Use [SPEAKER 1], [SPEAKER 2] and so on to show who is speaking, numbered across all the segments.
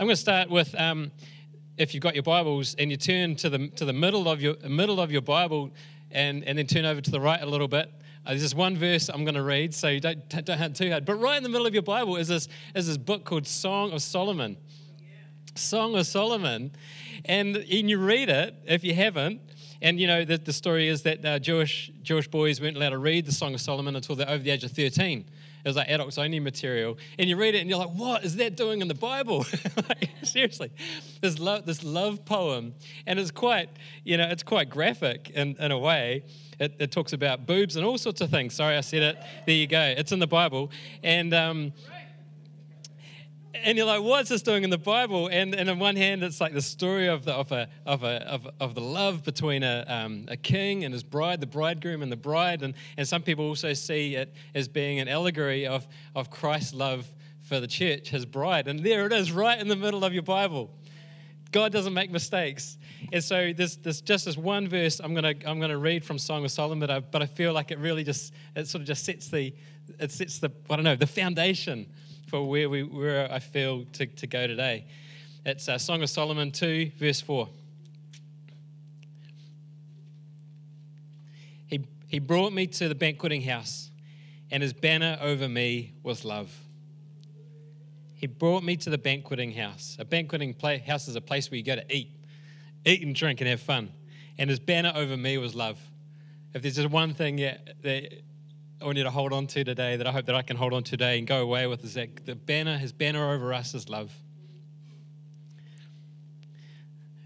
[SPEAKER 1] I'm going to start with um, if you've got your Bibles and you turn to the to the middle of your middle of your Bible, and and then turn over to the right a little bit. Uh, there's this one verse I'm going to read, so you don't don't hunt too hard. But right in the middle of your Bible is this is this book called Song of Solomon. Song of Solomon, and, and you read it if you haven't. And you know the, the story is that uh, Jewish Jewish boys weren't allowed to read the Song of Solomon until they're over the age of 13. It was like adults only material. And you read it and you're like, what is that doing in the Bible? like, seriously. This love, this love poem. And it's quite, you know, it's quite graphic in, in a way. It, it talks about boobs and all sorts of things. Sorry, I said it. There you go. It's in the Bible. And um, and you're like, what's this doing in the Bible? And, and on one hand, it's like the story of the, of, a, of, a, of, of the love between a, um, a king and his bride, the bridegroom and the bride. And, and some people also see it as being an allegory of, of Christ's love for the church, his bride. And there it is, right in the middle of your Bible. God doesn't make mistakes. And so there's, there's just this one verse I'm gonna I'm gonna read from Song of Solomon, but I, but I feel like it really just it sort of just sets the it sets the I don't know the foundation for where, we, where I feel to, to go today. It's uh, Song of Solomon 2, verse 4. He, he brought me to the banqueting house, and his banner over me was love. He brought me to the banqueting house. A banqueting house is a place where you go to eat, eat and drink and have fun. And his banner over me was love. If there's just one thing yeah, that I want you to hold on to today, that I hope that I can hold on to today and go away with, is that the banner, his banner over us is love.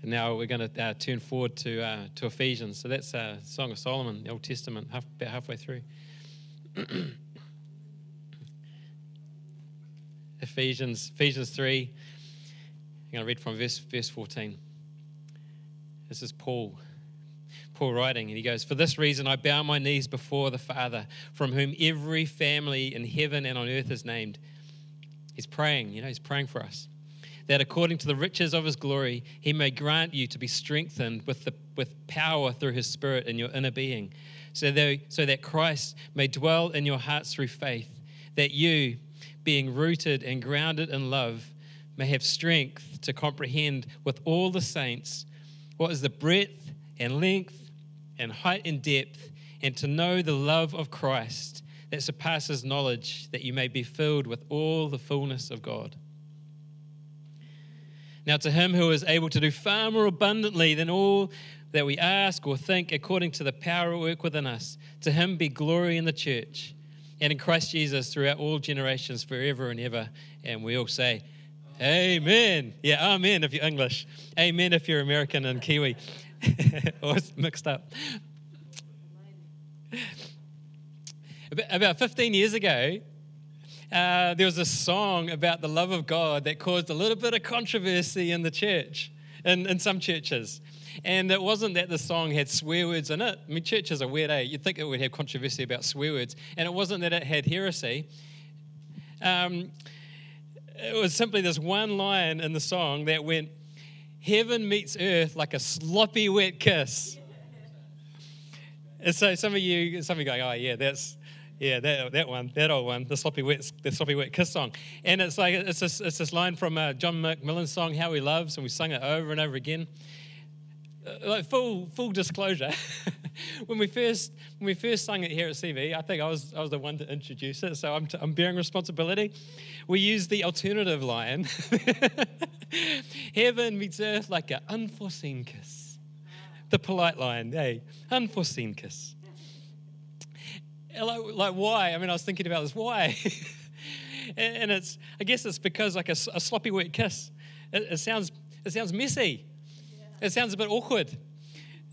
[SPEAKER 1] And now we're going to uh, turn forward to, uh, to Ephesians. So that's uh, Song of Solomon, the Old Testament, half, about halfway through. Ephesians, Ephesians 3. I'm going to read from verse, verse 14. This is Paul Paul writing, and he goes, For this reason I bow my knees before the Father, from whom every family in heaven and on earth is named. He's praying, you know, he's praying for us. That according to the riches of his glory, he may grant you to be strengthened with, the, with power through his Spirit in your inner being, so that, so that Christ may dwell in your hearts through faith, that you, being rooted and grounded in love, may have strength to comprehend with all the saints what is the breadth and length and height and depth, and to know the love of Christ that surpasses knowledge, that you may be filled with all the fullness of God. Now, to him who is able to do far more abundantly than all that we ask or think, according to the power at work within us, to him be glory in the church and in Christ Jesus throughout all generations, forever and ever. And we all say, Amen. Yeah, Amen if you're English. Amen if you're American and Kiwi. Always mixed up. About 15 years ago, uh, there was a song about the love of God that caused a little bit of controversy in the church, in, in some churches. And it wasn't that the song had swear words in it. I mean, churches are weird, eh? You'd think it would have controversy about swear words. And it wasn't that it had heresy. Um, it was simply this one line in the song that went, heaven meets earth like a sloppy wet kiss. And so some of you, some of you going, oh yeah, that's yeah, that, that one, that old one, the sloppy wet, the sloppy wet kiss song. And it's like it's this, it's this line from uh, John McMillan's song, "How He Loves," and we sung it over and over again. Uh, like full full disclosure, when we first when we first sung it here at CV, I think I was I was the one to introduce it, so I'm, t- I'm bearing responsibility. We used the alternative line: "Heaven meets earth like an unforeseen kiss." The polite line, hey, unforeseen kiss. Like, like why? I mean, I was thinking about this. Why? and it's I guess it's because like a, a sloppy wet kiss. It, it sounds it sounds messy it sounds a bit awkward.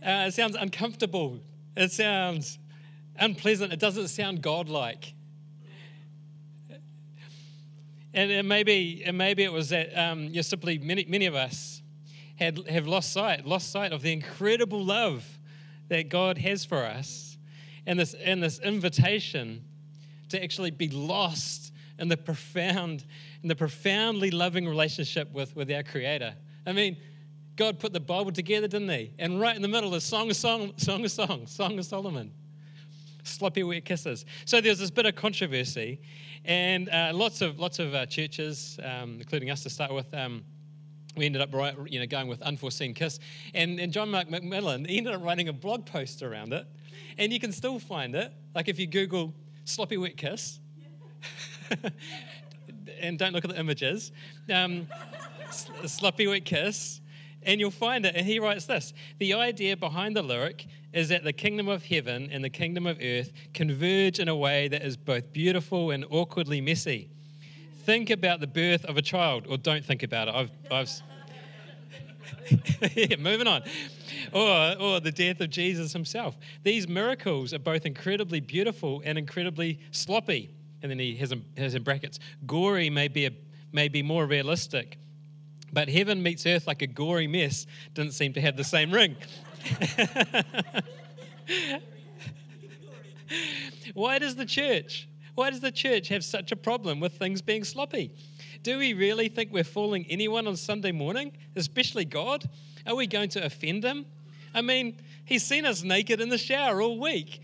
[SPEAKER 1] Uh, it sounds uncomfortable. It sounds unpleasant. It doesn't sound godlike. And, and maybe, and maybe it was that um, you simply many, many of us had have lost sight, lost sight of the incredible love that God has for us, and this and this invitation to actually be lost in the profound, in the profoundly loving relationship with, with our Creator. I mean, God put the Bible together, didn't he? And right in the middle is Song of Song, Song of Song, Song of Solomon. Sloppy wet kisses. So there's this bit of controversy, and uh, lots of lots of uh, churches, um, including us to start with, um, we ended up right, you know, going with Unforeseen Kiss. And, and John Mark McMillan he ended up writing a blog post around it. And you can still find it. Like if you Google sloppy wet kiss, and don't look at the images, um, sloppy wet kiss, and you'll find it. And he writes this The idea behind the lyric is that the kingdom of heaven and the kingdom of earth converge in a way that is both beautiful and awkwardly messy. Think about the birth of a child, or don't think about it. I've, I've yeah, moving on. Or, or the death of Jesus himself. These miracles are both incredibly beautiful and incredibly sloppy. And then he has in, has in brackets, gory may be, a, may be more realistic. But heaven meets earth like a gory mess didn't seem to have the same ring. Why does the church, why does the church have such a problem with things being sloppy? Do we really think we're fooling anyone on Sunday morning, especially God? Are we going to offend him? I mean, he's seen us naked in the shower all week.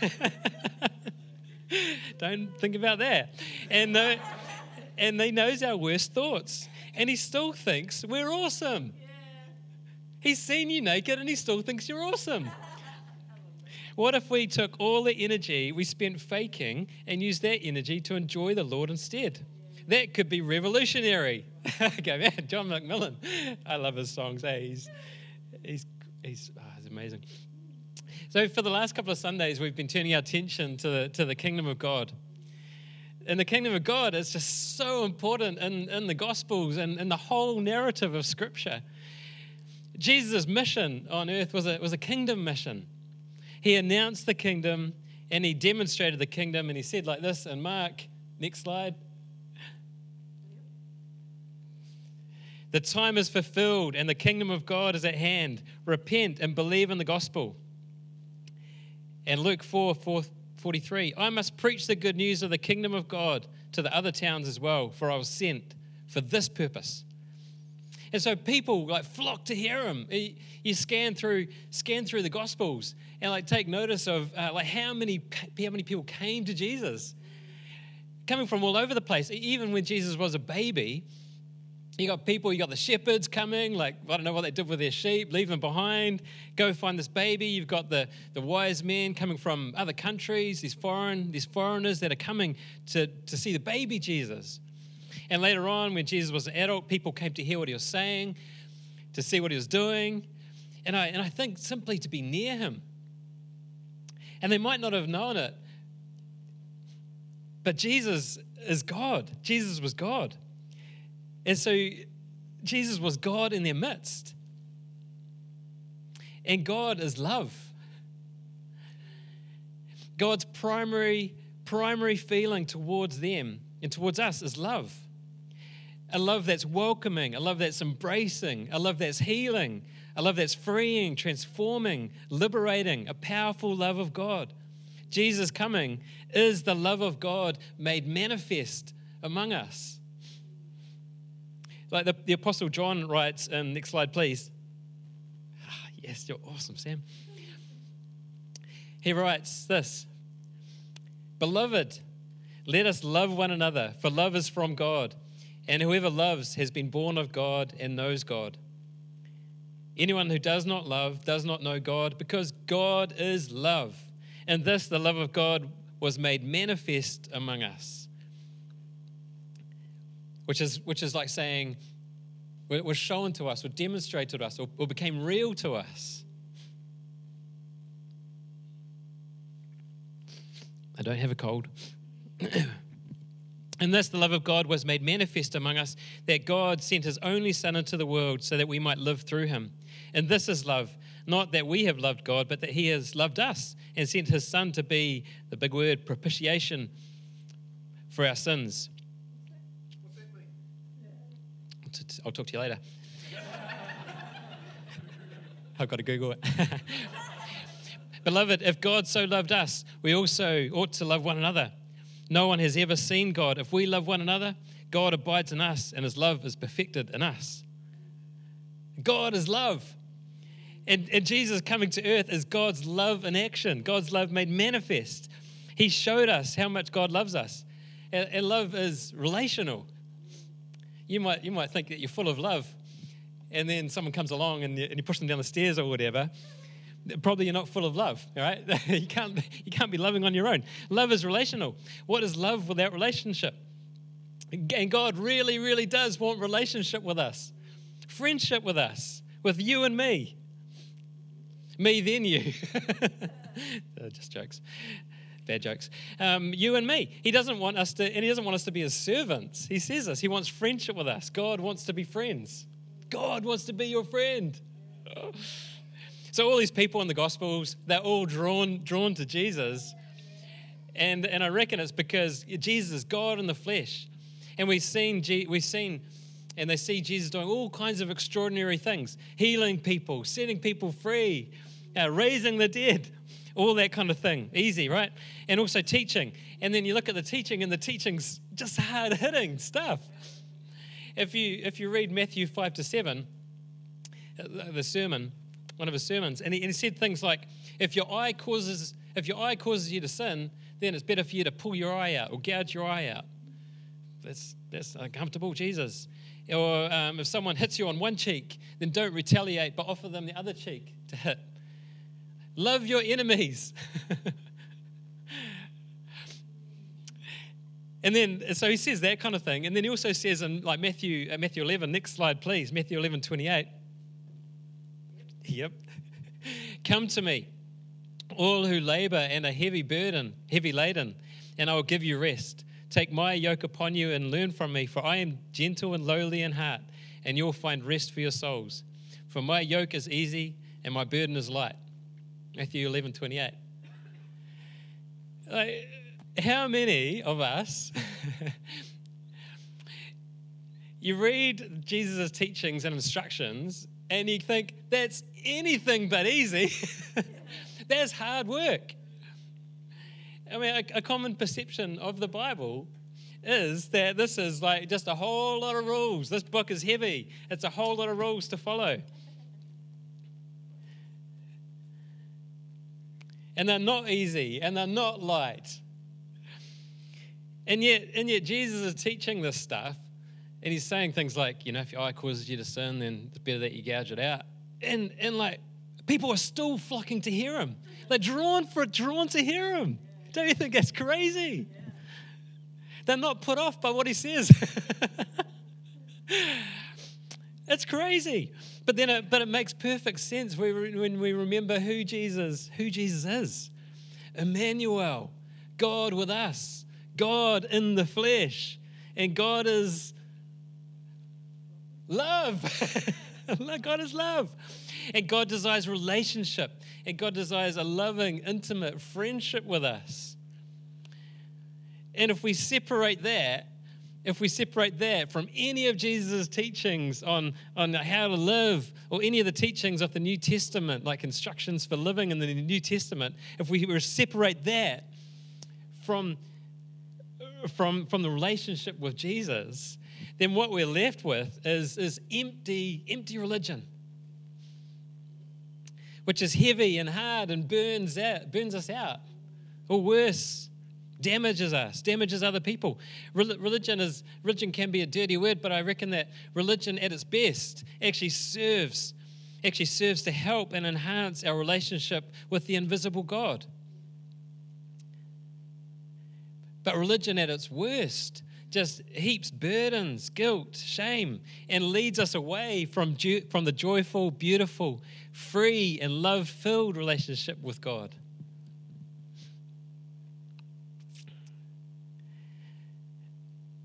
[SPEAKER 1] Don't think about that. And, uh, and he knows our worst thoughts. And he still thinks we're awesome. He's seen you naked and he still thinks you're awesome. What if we took all the energy we spent faking and used that energy to enjoy the Lord instead? That could be revolutionary. okay, man, John McMillan. I love his songs. Hey, he's, he's, he's, oh, he's amazing. So, for the last couple of Sundays, we've been turning our attention to the, to the kingdom of God. And the kingdom of God is just so important in, in the Gospels and in the whole narrative of Scripture. Jesus' mission on earth was a, was a kingdom mission. He announced the kingdom and he demonstrated the kingdom, and he said, like this in Mark, next slide. The time is fulfilled and the kingdom of God is at hand. Repent and believe in the gospel. And Luke 4, 4 43, I must preach the good news of the kingdom of God to the other towns as well, for I was sent for this purpose. And so people like flock to hear him. You scan through, scan through the Gospels and like take notice of uh, like how many, how many people came to Jesus, coming from all over the place. Even when Jesus was a baby, you got people, you got the shepherds coming, like, I don't know what they did with their sheep, leave them behind, go find this baby. You've got the, the wise men coming from other countries, these foreign, these foreigners that are coming to, to see the baby Jesus. And later on, when Jesus was an adult, people came to hear what he was saying, to see what he was doing. And I, and I think simply to be near him. And they might not have known it, but Jesus is God. Jesus was God. And so Jesus was God in their midst. And God is love. God's primary primary feeling towards them and towards us is love. A love that's welcoming, a love that's embracing, a love that's healing, a love that's freeing, transforming, liberating, a powerful love of God. Jesus coming is the love of God made manifest among us. Like the, the Apostle John writes, um, next slide, please. Ah, yes, you're awesome, Sam. He writes this Beloved, let us love one another, for love is from God, and whoever loves has been born of God and knows God. Anyone who does not love does not know God, because God is love. And this, the love of God, was made manifest among us which is, which is like saying, was shown to us, or demonstrated to us, or, or became real to us. I don't have a cold. And this, the love of God, was made manifest among us that God sent his only Son into the world so that we might live through him. And this is love, not that we have loved God, but that he has loved us and sent his Son to be the big word propitiation for our sins. I'll talk to you later. I've got to Google it. Beloved, if God so loved us, we also ought to love one another. No one has ever seen God. If we love one another, God abides in us and his love is perfected in us. God is love. And, and Jesus coming to earth is God's love in action, God's love made manifest. He showed us how much God loves us. And, and love is relational. You might, you might think that you're full of love, and then someone comes along and you, and you push them down the stairs or whatever. Probably you're not full of love, all right? you, can't, you can't be loving on your own. Love is relational. What is love without relationship? And God really, really does want relationship with us, friendship with us, with you and me. Me, then you. Just jokes bad jokes. Um, you and me. He doesn't want us to, and he doesn't want us to be his servants. He says this. He wants friendship with us. God wants to be friends. God wants to be your friend. So all these people in the Gospels, they're all drawn drawn to Jesus, and and I reckon it's because Jesus is God in the flesh, and we've seen we've seen. And they see Jesus doing all kinds of extraordinary things healing people, setting people free, uh, raising the dead, all that kind of thing. Easy, right? And also teaching. And then you look at the teaching, and the teaching's just hard hitting stuff. If you, if you read Matthew 5 to 7, uh, the sermon, one of his sermons, and he, and he said things like, if your eye causes if your eye causes you to sin, then it's better for you to pull your eye out or gouge your eye out. That's, that's uncomfortable, Jesus. Or um, if someone hits you on one cheek, then don't retaliate, but offer them the other cheek to hit. Love your enemies. and then, so he says that kind of thing. And then he also says in like Matthew, uh, Matthew 11, next slide, please, Matthew 11, 28. Yep. Come to me, all who labor and are heavy burden, heavy laden, and I will give you rest. Take my yoke upon you and learn from me, for I am gentle and lowly in heart, and you'll find rest for your souls. For my yoke is easy and my burden is light. Matthew 11 28. Like, how many of us, you read Jesus' teachings and instructions and you think, that's anything but easy? that's hard work. I mean, a, a common perception of the Bible is that this is like just a whole lot of rules. This book is heavy, it's a whole lot of rules to follow. And they're not easy and they're not light. And yet, and yet Jesus is teaching this stuff, and he's saying things like, you know, if your eye causes you to sin, then it's better that you gouge it out. And and like people are still flocking to hear him. They're drawn for drawn to hear him. Don't you think that's crazy? They're not put off by what he says. it's crazy. But then, it, but it makes perfect sense when we remember who Jesus, who Jesus is. Emmanuel, God with us, God in the flesh, and God is love. God is love. And God desires relationship. And God desires a loving, intimate friendship with us. And if we separate that, if we separate that from any of Jesus' teachings on, on how to live or any of the teachings of the New Testament, like instructions for living in the New Testament, if we were to separate that from, from, from the relationship with Jesus, then what we're left with is, is empty, empty religion, which is heavy and hard and burns, out, burns us out. Or worse, damages us, damages other people. Religion is religion can be a dirty word, but I reckon that religion at its best actually serves actually serves to help and enhance our relationship with the invisible God. But religion at its worst just heaps burdens, guilt, shame, and leads us away from, from the joyful, beautiful, free, and love filled relationship with God.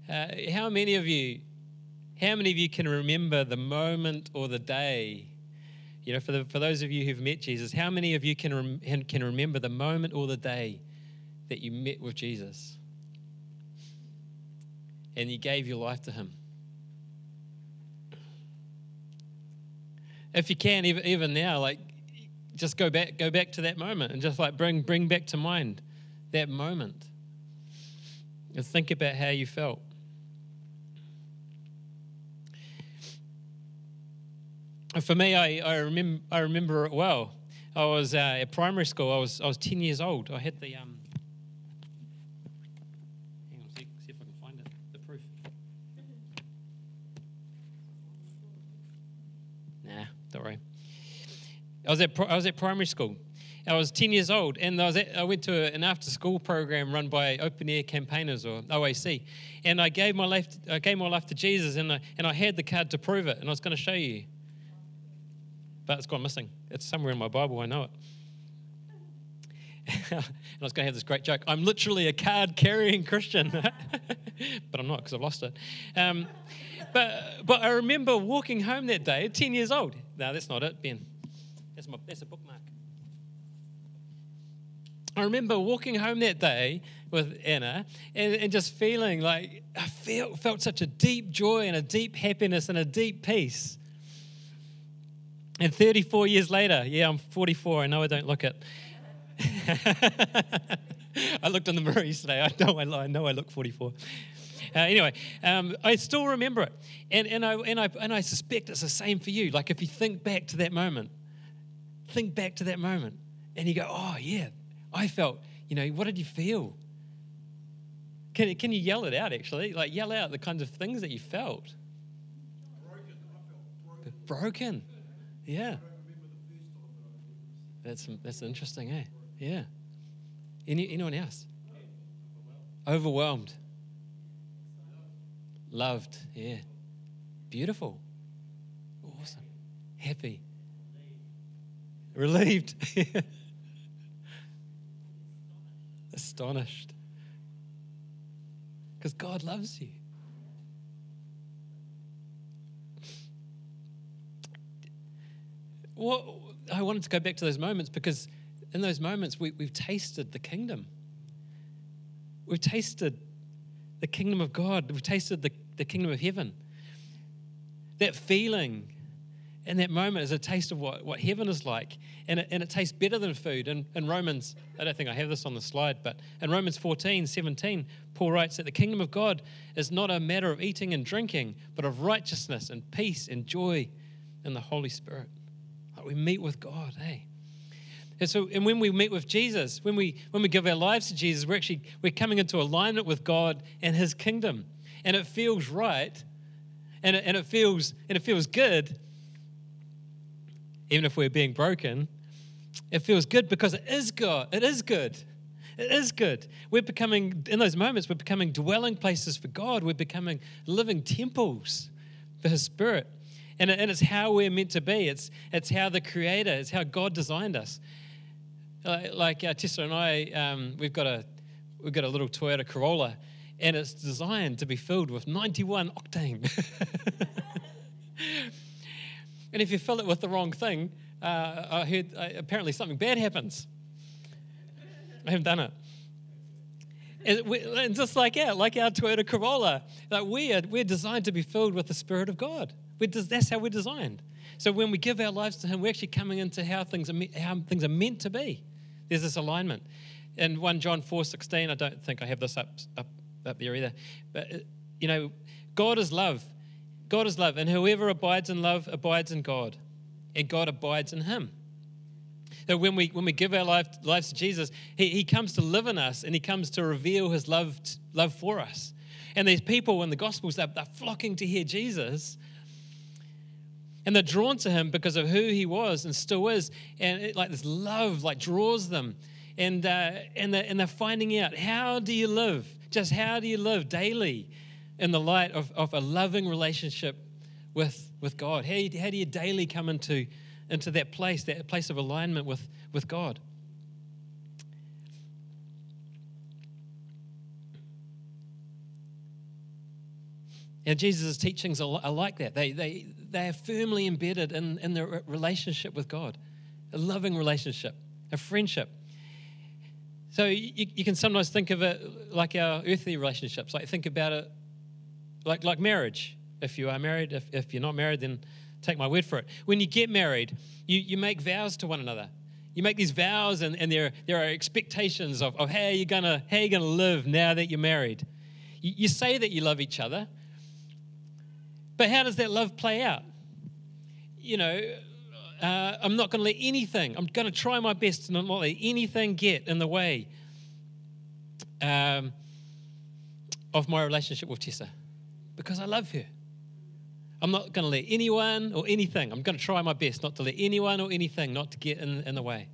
[SPEAKER 1] Uh, how many of you, how many of you can remember the moment or the day? You know, for, the, for those of you who've met Jesus, how many of you can, rem, can remember the moment or the day that you met with Jesus and you gave your life to Him? If you can, even, even now, like, just go back, go back to that moment and just like bring, bring back to mind that moment. And think about how you felt. for me, I, I, remember, I remember it well. I was uh, at primary school. I was, I was 10 years old. I had the, um, see, if I can find it, the proof. Nah, don't worry. I was at, I was at primary school. I was 10 years old, and I, at, I went to an after school program run by Open Air Campaigners or OAC. And I gave my life, I gave my life to Jesus, and I, and I had the card to prove it, and I was going to show you. But it's gone missing. It's somewhere in my Bible, I know it. and I was going to have this great joke. I'm literally a card carrying Christian, but I'm not because I've lost it. Um, but, but I remember walking home that day, 10 years old. No, that's not it, Ben. That's, my, that's a bookmark. I remember walking home that day with Anna and, and just feeling like I felt, felt such a deep joy and a deep happiness and a deep peace. And 34 years later, yeah, I'm 44. I know I don't look it. I looked in the mirror yesterday. I know I, I know I look 44. Uh, anyway, um, I still remember it, and and I and I and I suspect it's the same for you. Like if you think back to that moment, think back to that moment, and you go, "Oh yeah, I felt." You know, what did you feel? Can can you yell it out? Actually, like yell out the kinds of things that you felt.
[SPEAKER 2] Broken. I felt broken.
[SPEAKER 1] Broken. Yeah. That's that's interesting, eh? Yeah. Any, anyone else? Overwhelmed. Loved. Yeah. Beautiful. Awesome. Happy. Relieved. Astonished. Because God loves you. What, I wanted to go back to those moments because in those moments we, we've tasted the kingdom. We've tasted the kingdom of God. We've tasted the, the kingdom of heaven. That feeling in that moment is a taste of what, what heaven is like. And it, and it tastes better than food. And in Romans, I don't think I have this on the slide, but in Romans 14, 17, Paul writes that the kingdom of God is not a matter of eating and drinking, but of righteousness and peace and joy in the Holy Spirit. We meet with God, hey? And so, and when we meet with Jesus, when we when we give our lives to Jesus, we're actually we're coming into alignment with God and His kingdom, and it feels right, and it, and it feels and it feels good. Even if we're being broken, it feels good because it is God. It is good. It is good. We're becoming in those moments. We're becoming dwelling places for God. We're becoming living temples for His Spirit. And, and it's how we're meant to be. It's, it's how the Creator, it's how God designed us like uh, and I, um, we've got a we've got a little Toyota Corolla, and it's designed to be filled with 91 octane. and if you fill it with the wrong thing, uh, I heard uh, apparently something bad happens. I haven't done it. And, and just like our, like our Toyota Corolla, like we are, we're designed to be filled with the Spirit of God. We're, that's how we're designed. So when we give our lives to Him, we're actually coming into how things are, how things are meant to be. There's this alignment. In 1 John 4:16, I don't think I have this up, up, up there either. But, uh, you know, God is love. God is love. And whoever abides in love abides in God. And God abides in him. So when we, when we give our life, lives to Jesus, he, he comes to live in us and He comes to reveal His love, love for us. And these people in the Gospels that they're flocking to hear Jesus and they're drawn to him because of who he was and still is. And it, like this love like draws them. And uh, and, they're, and they're finding out how do you live? Just how do you live daily in the light of, of a loving relationship with with god? How, how do you daily come into into that place that place of alignment with with god And Jesus' teachings are, like that. They, they, they are firmly embedded in, in their relationship with God, a loving relationship, a friendship. So you, you can sometimes think of it like our earthly relationships. Like think about it like, like marriage. If you are married, if, if you're not married, then take my word for it. When you get married, you, you make vows to one another. You make these vows, and, and there, there are expectations of, of how you're gonna how you're gonna live now that you're married. You, you say that you love each other, but how does that love play out? You know, uh, I'm not going to let anything, I'm going to try my best to not let anything get in the way um, of my relationship with Tessa because I love her. I'm not going to let anyone or anything, I'm going to try my best not to let anyone or anything not to get in, in the way.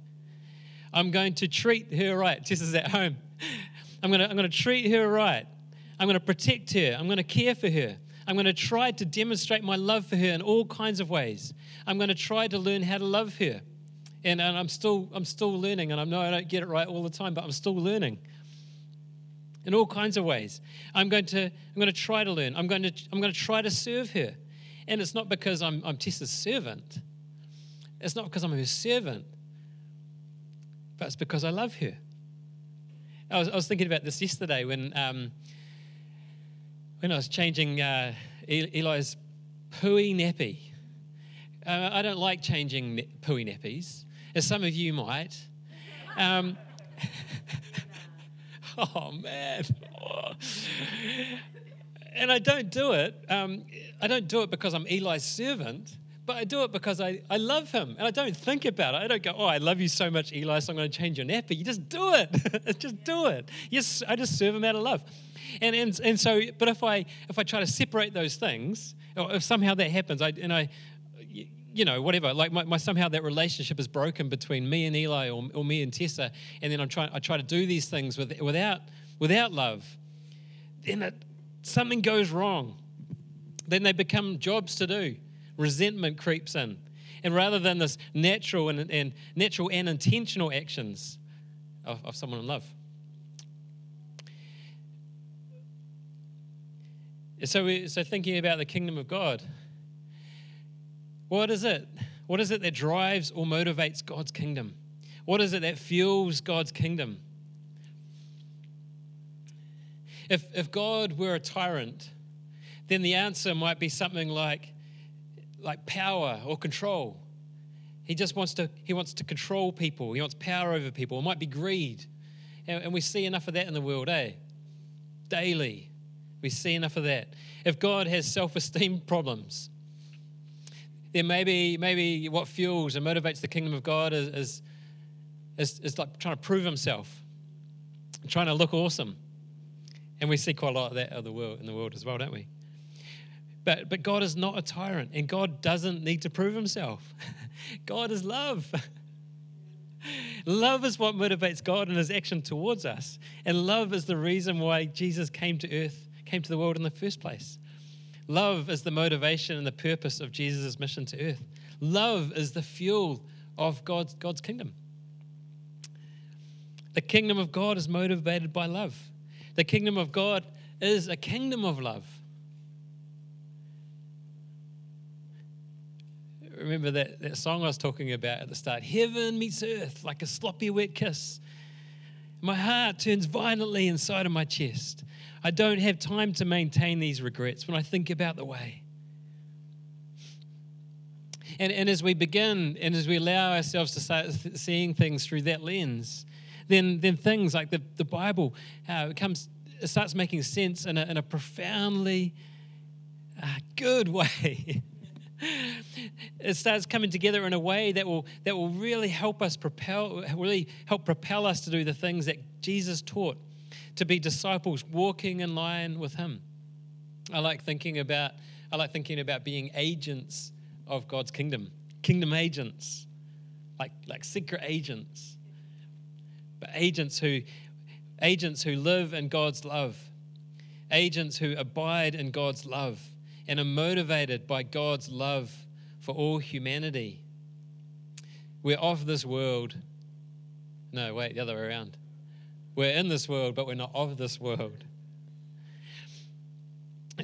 [SPEAKER 1] I'm going to treat her right. Jess is at home. I'm going to, I'm going to treat her right. I'm going to protect her. I'm going to care for her. I'm going to try to demonstrate my love for her in all kinds of ways. I'm going to try to learn how to love her. And, and I'm, still, I'm still learning, and I know I don't get it right all the time, but I'm still learning in all kinds of ways. I'm going to, I'm going to try to learn. I'm going to, I'm going to try to serve her. And it's not because I'm, I'm Tessa's servant, it's not because I'm her servant, but it's because I love her. I was, I was thinking about this yesterday when, um, when I was changing uh, Eli's pooey nappy. Uh, I don't like changing ne- pooey nappies, as some of you might. Um, oh, man. And I don't do it. Um, I don't do it because I'm Eli's servant but I do it because I, I love him and I don't think about it. I don't go, oh, I love you so much, Eli, so I'm going to change your nappy. You just do it. just do it. Yes, I just serve him out of love. And, and, and so, but if I, if I try to separate those things, or if somehow that happens, I, and I, you know, whatever, like my, my, somehow that relationship is broken between me and Eli or, or me and Tessa, and then I'm trying, I try to do these things with, without, without love, then it, something goes wrong. Then they become jobs to do resentment creeps in. And rather than this natural and, and natural and intentional actions of, of someone in love. So, we, so thinking about the kingdom of God, what is it? What is it that drives or motivates God's kingdom? What is it that fuels God's kingdom? If, if God were a tyrant, then the answer might be something like like power or control. He just wants to, he wants to control people. He wants power over people. It might be greed. And, and we see enough of that in the world, eh? Daily. We see enough of that. If God has self esteem problems, then maybe, maybe what fuels and motivates the kingdom of God is, is, is, is like trying to prove himself, trying to look awesome. And we see quite a lot of that the world, in the world as well, don't we? But, but God is not a tyrant, and God doesn't need to prove himself. God is love. love is what motivates God in his action towards us. And love is the reason why Jesus came to earth, came to the world in the first place. Love is the motivation and the purpose of Jesus' mission to earth. Love is the fuel of God's, God's kingdom. The kingdom of God is motivated by love. The kingdom of God is a kingdom of love. Remember that, that song I was talking about at the start Heaven meets earth like a sloppy wet kiss. My heart turns violently inside of my chest. I don't have time to maintain these regrets when I think about the way. And, and as we begin and as we allow ourselves to start seeing things through that lens, then, then things like the, the Bible uh, comes, starts making sense in a, in a profoundly uh, good way. It starts coming together in a way that will that will really help us propel really help propel us to do the things that Jesus taught to be disciples walking in line with him. I like thinking about i like thinking about being agents of god's kingdom kingdom agents like like secret agents. But agents who agents who live in god's love. Agents who abide in god's love and are motivated by God's love for all humanity. We're of this world. No, wait, the other way around. We're in this world, but we're not of this world.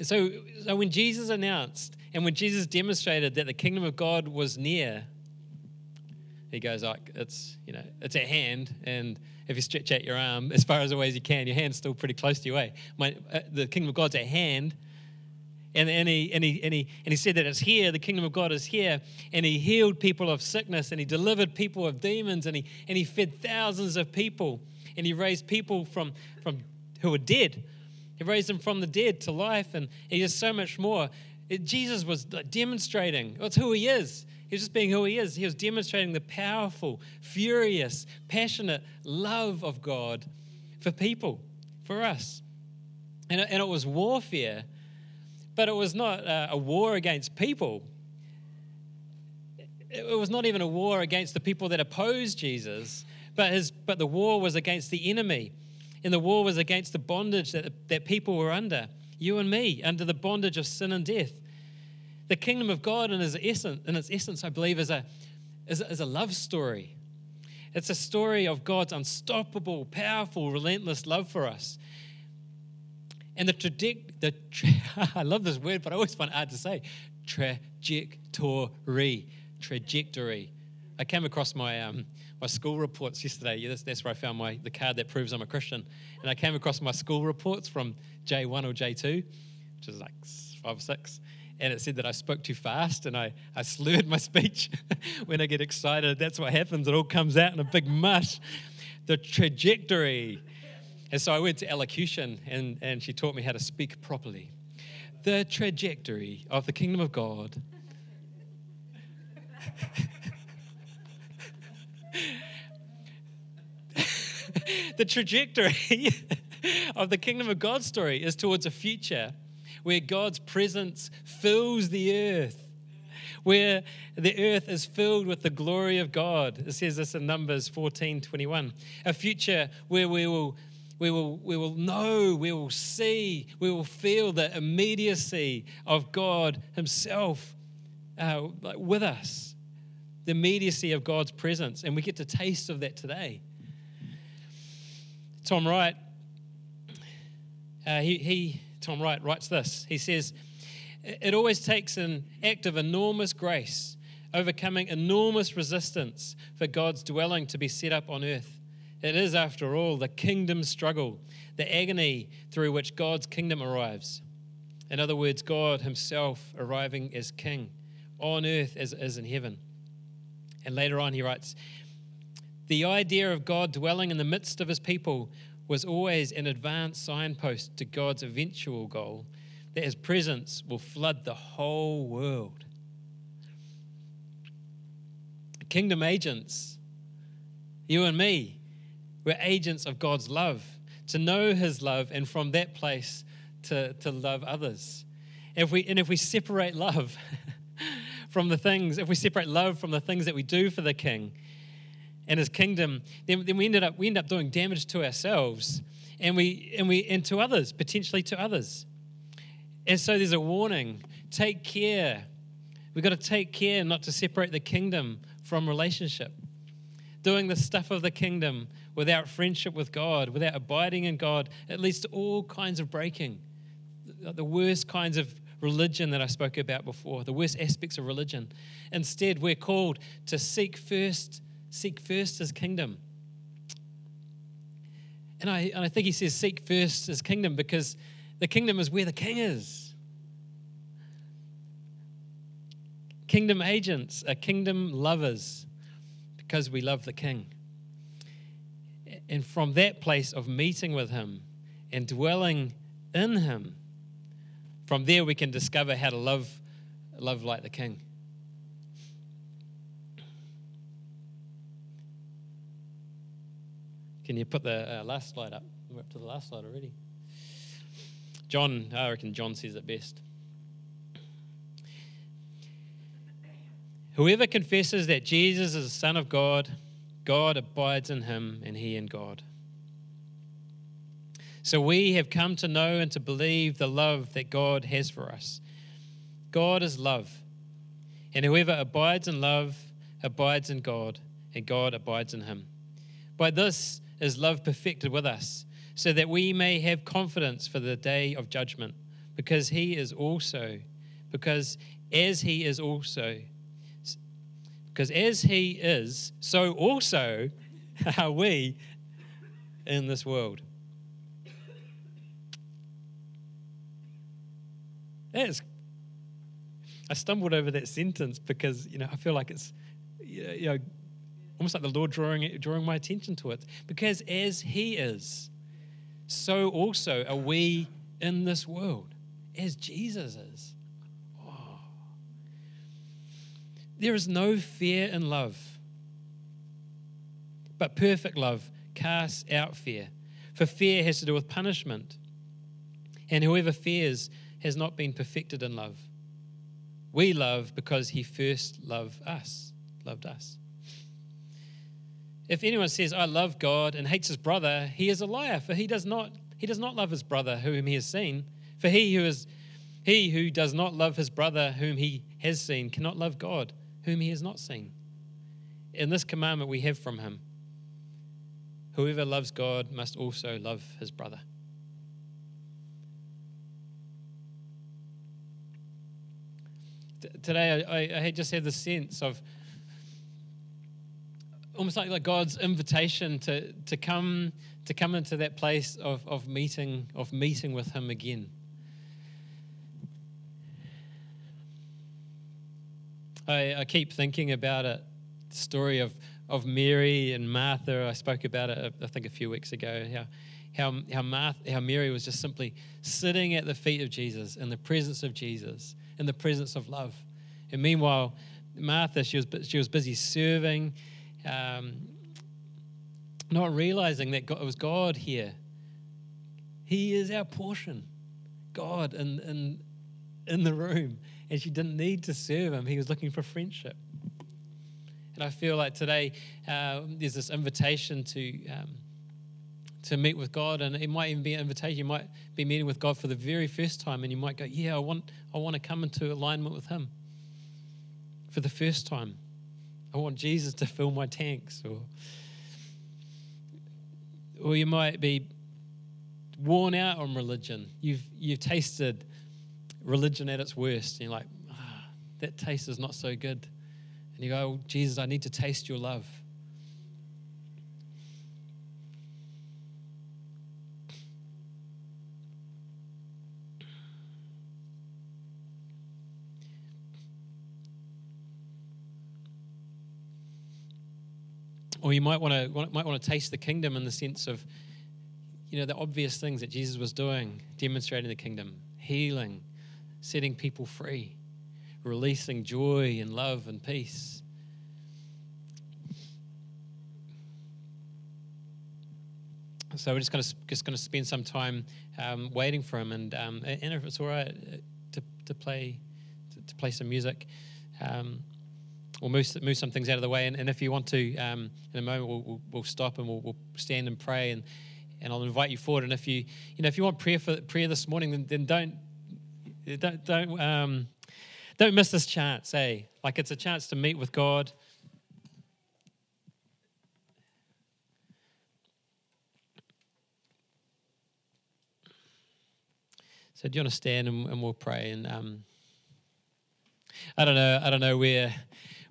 [SPEAKER 1] So, so when Jesus announced and when Jesus demonstrated that the kingdom of God was near, he goes like it's you know it's at hand, and if you stretch out your arm as far as away as you can, your hand's still pretty close to you. Eh? My, uh, the kingdom of God's at hand, and, and, he, and, he, and, he, and he said that it's here, the kingdom of God is here. And he healed people of sickness and he delivered people of demons and he, and he fed thousands of people and he raised people from, from who were dead. He raised them from the dead to life and he did so much more. It, Jesus was demonstrating that's who he is. He was just being who he is. He was demonstrating the powerful, furious, passionate love of God for people, for us. And, and it was warfare but it was not uh, a war against people. It it was not even a war against the people that opposed Jesus, but, his, but the war was against the enemy. And the war was against the bondage that, that people were under, you and me, under the bondage of sin and death. The kingdom of God, in its essence, in its essence I believe, is a, is a, is a love story. It's a story of God's unstoppable, powerful, relentless love for us. And the trajectory, tra- I love this word, but I always find it hard to say trajectory. Trajectory. I came across my, um, my school reports yesterday. Yeah, that's, that's where I found my, the card that proves I'm a Christian. And I came across my school reports from J1 or J2, which is like five or six. And it said that I spoke too fast and I, I slurred my speech. when I get excited, that's what happens. It all comes out in a big mush. The trajectory. And so I went to elocution and, and she taught me how to speak properly. The trajectory of the kingdom of God. the trajectory of the kingdom of God story is towards a future where God's presence fills the earth, where the earth is filled with the glory of God. It says this in Numbers 14 21. A future where we will. We will, we will know, we will see, we will feel the immediacy of God Himself uh, like with us, the immediacy of God's presence, and we get to taste of that today. Tom Wright, uh, he, he, Tom Wright writes this. He says, It always takes an act of enormous grace, overcoming enormous resistance for God's dwelling to be set up on earth. It is, after all, the kingdom struggle, the agony through which God's kingdom arrives. In other words, God Himself arriving as King on earth as it is in heaven. And later on, he writes, The idea of God dwelling in the midst of His people was always an advanced signpost to God's eventual goal that His presence will flood the whole world. Kingdom agents, you and me, we're agents of God's love, to know His love, and from that place to, to love others. If we, and if we separate love from the things, if we separate love from the things that we do for the King and His kingdom, then, then we, ended up, we end up doing damage to ourselves and, we, and, we, and to others, potentially to others. And so there's a warning take care. We've got to take care not to separate the kingdom from relationship. Doing the stuff of the kingdom without friendship with God, without abiding in God, it leads to all kinds of breaking. The worst kinds of religion that I spoke about before, the worst aspects of religion. Instead, we're called to seek first, seek first his kingdom. And I, and I think he says, seek first his kingdom because the kingdom is where the king is. Kingdom agents are kingdom lovers because we love the king. And from that place of meeting with him and dwelling in him, from there we can discover how to love, love like the king. Can you put the uh, last slide up? We're up to the last slide already. John, I reckon John says it best. Whoever confesses that Jesus is the Son of God, God abides in him and he in God. So we have come to know and to believe the love that God has for us. God is love. And whoever abides in love abides in God, and God abides in him. By this is love perfected with us, so that we may have confidence for the day of judgment, because he is also, because as he is also, because as he is, so also are we in this world. That's, I stumbled over that sentence because, you know, I feel like it's, you know, almost like the Lord drawing, drawing my attention to it. Because as He is, so also are we in this world, as Jesus is. Oh. There is no fear in love, but perfect love casts out fear. For fear has to do with punishment. And whoever fears has not been perfected in love. We love because he first loved us, loved us. If anyone says, I love God and hates his brother, he is a liar, for he does not, he does not love his brother whom he has seen. For he who is he who does not love his brother whom he has seen cannot love God whom he has not seen. In this commandment we have from him whoever loves God must also love his brother. Today, I, I just had the sense of almost like, like God's invitation to, to come to come into that place of, of meeting of meeting with Him again. I, I keep thinking about it, the story of, of Mary and Martha. I spoke about it, I think, a few weeks ago. How, how, how, Martha, how Mary was just simply sitting at the feet of Jesus, in the presence of Jesus, in the presence of love. And meanwhile, Martha, she was, she was busy serving, um, not realizing that God, it was God here. He is our portion, God in, in, in the room and she didn't need to serve him. He was looking for friendship. And I feel like today uh, there's this invitation to um, to meet with God, and it might even be an invitation. You might be meeting with God for the very first time, and you might go, "Yeah, I want I want to come into alignment with Him for the first time. I want Jesus to fill my tanks." Or or you might be worn out on religion. You've you've tasted religion at its worst. And you're like, ah, that taste is not so good. And you go, oh, Jesus, I need to taste your love. Or you might want to might want to taste the kingdom in the sense of, you know, the obvious things that Jesus was doing, demonstrating the kingdom, healing, setting people free, releasing joy and love and peace. So we're just going to just going to spend some time um, waiting for him, and um, and if it's all right uh, to, to play to, to play some music, um, we'll move move some things out of the way. And, and if you want to, um, in a moment, we'll, we'll, we'll stop and we'll, we'll, stand and pray, and and I'll invite you forward. And if you you know if you want prayer for prayer this morning, then, then don't don't don't um, don't miss this chance, eh? Like it's a chance to meet with God. So do you want to stand and, and we'll pray? And um, I don't know, I don't know where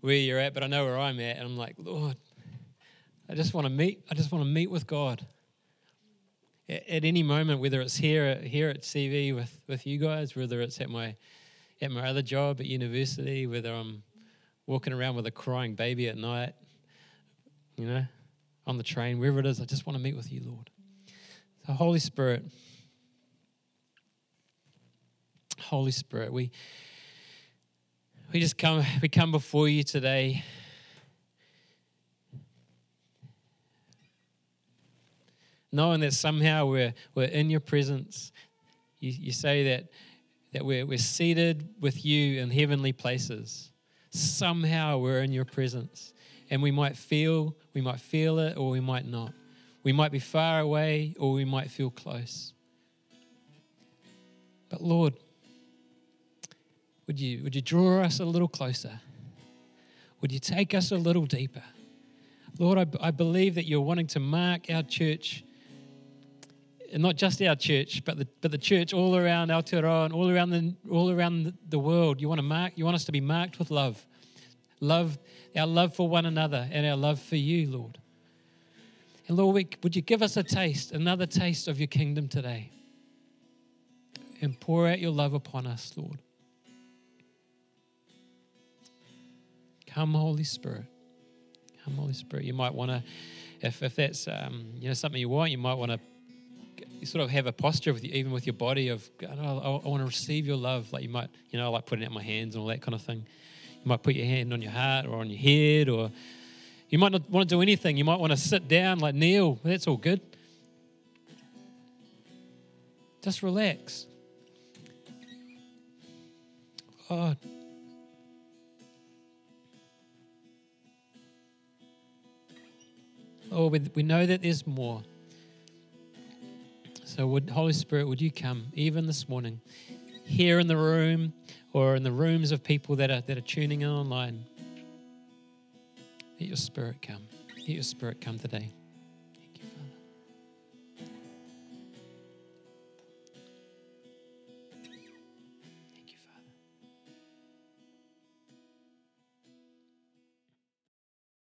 [SPEAKER 1] where you're at, but I know where I'm at, and I'm like, Lord, I just want to meet. I just want to meet with God at any moment, whether it's here here at CV with, with you guys, whether it's at my at my other job at university, whether I'm walking around with a crying baby at night, you know, on the train, wherever it is, I just want to meet with you, Lord. So, Holy Spirit, Holy Spirit, we we just come we come before you today knowing that somehow we're, we're in your presence. You, you say that, that we're, we're seated with you in heavenly places. Somehow we're in your presence. And we might feel, we might feel it or we might not. We might be far away or we might feel close. But Lord, would you, would you draw us a little closer? Would you take us a little deeper? Lord, I, I believe that you're wanting to mark our church and not just our church, but the, but the church all around Aotearoa and all around the all around the world. You want to mark. You want us to be marked with love, love, our love for one another, and our love for you, Lord. And Lord, we, would you give us a taste, another taste of your kingdom today, and pour out your love upon us, Lord. Come, Holy Spirit. Come, Holy Spirit. You might want to, if, if that's um, you know something you want, you might want to sort of have a posture with you, even with your body of I, I, I want to receive your love. Like you might, you know, like putting out my hands and all that kind of thing. You might put your hand on your heart or on your head, or you might not want to do anything. You might want to sit down, like kneel. That's all good. Just relax. God. Oh, we, we know that there's more. So, would Holy Spirit, would you come even this morning, here in the room or in the rooms of people that are that are tuning in online? Let your spirit come. Let your spirit come today.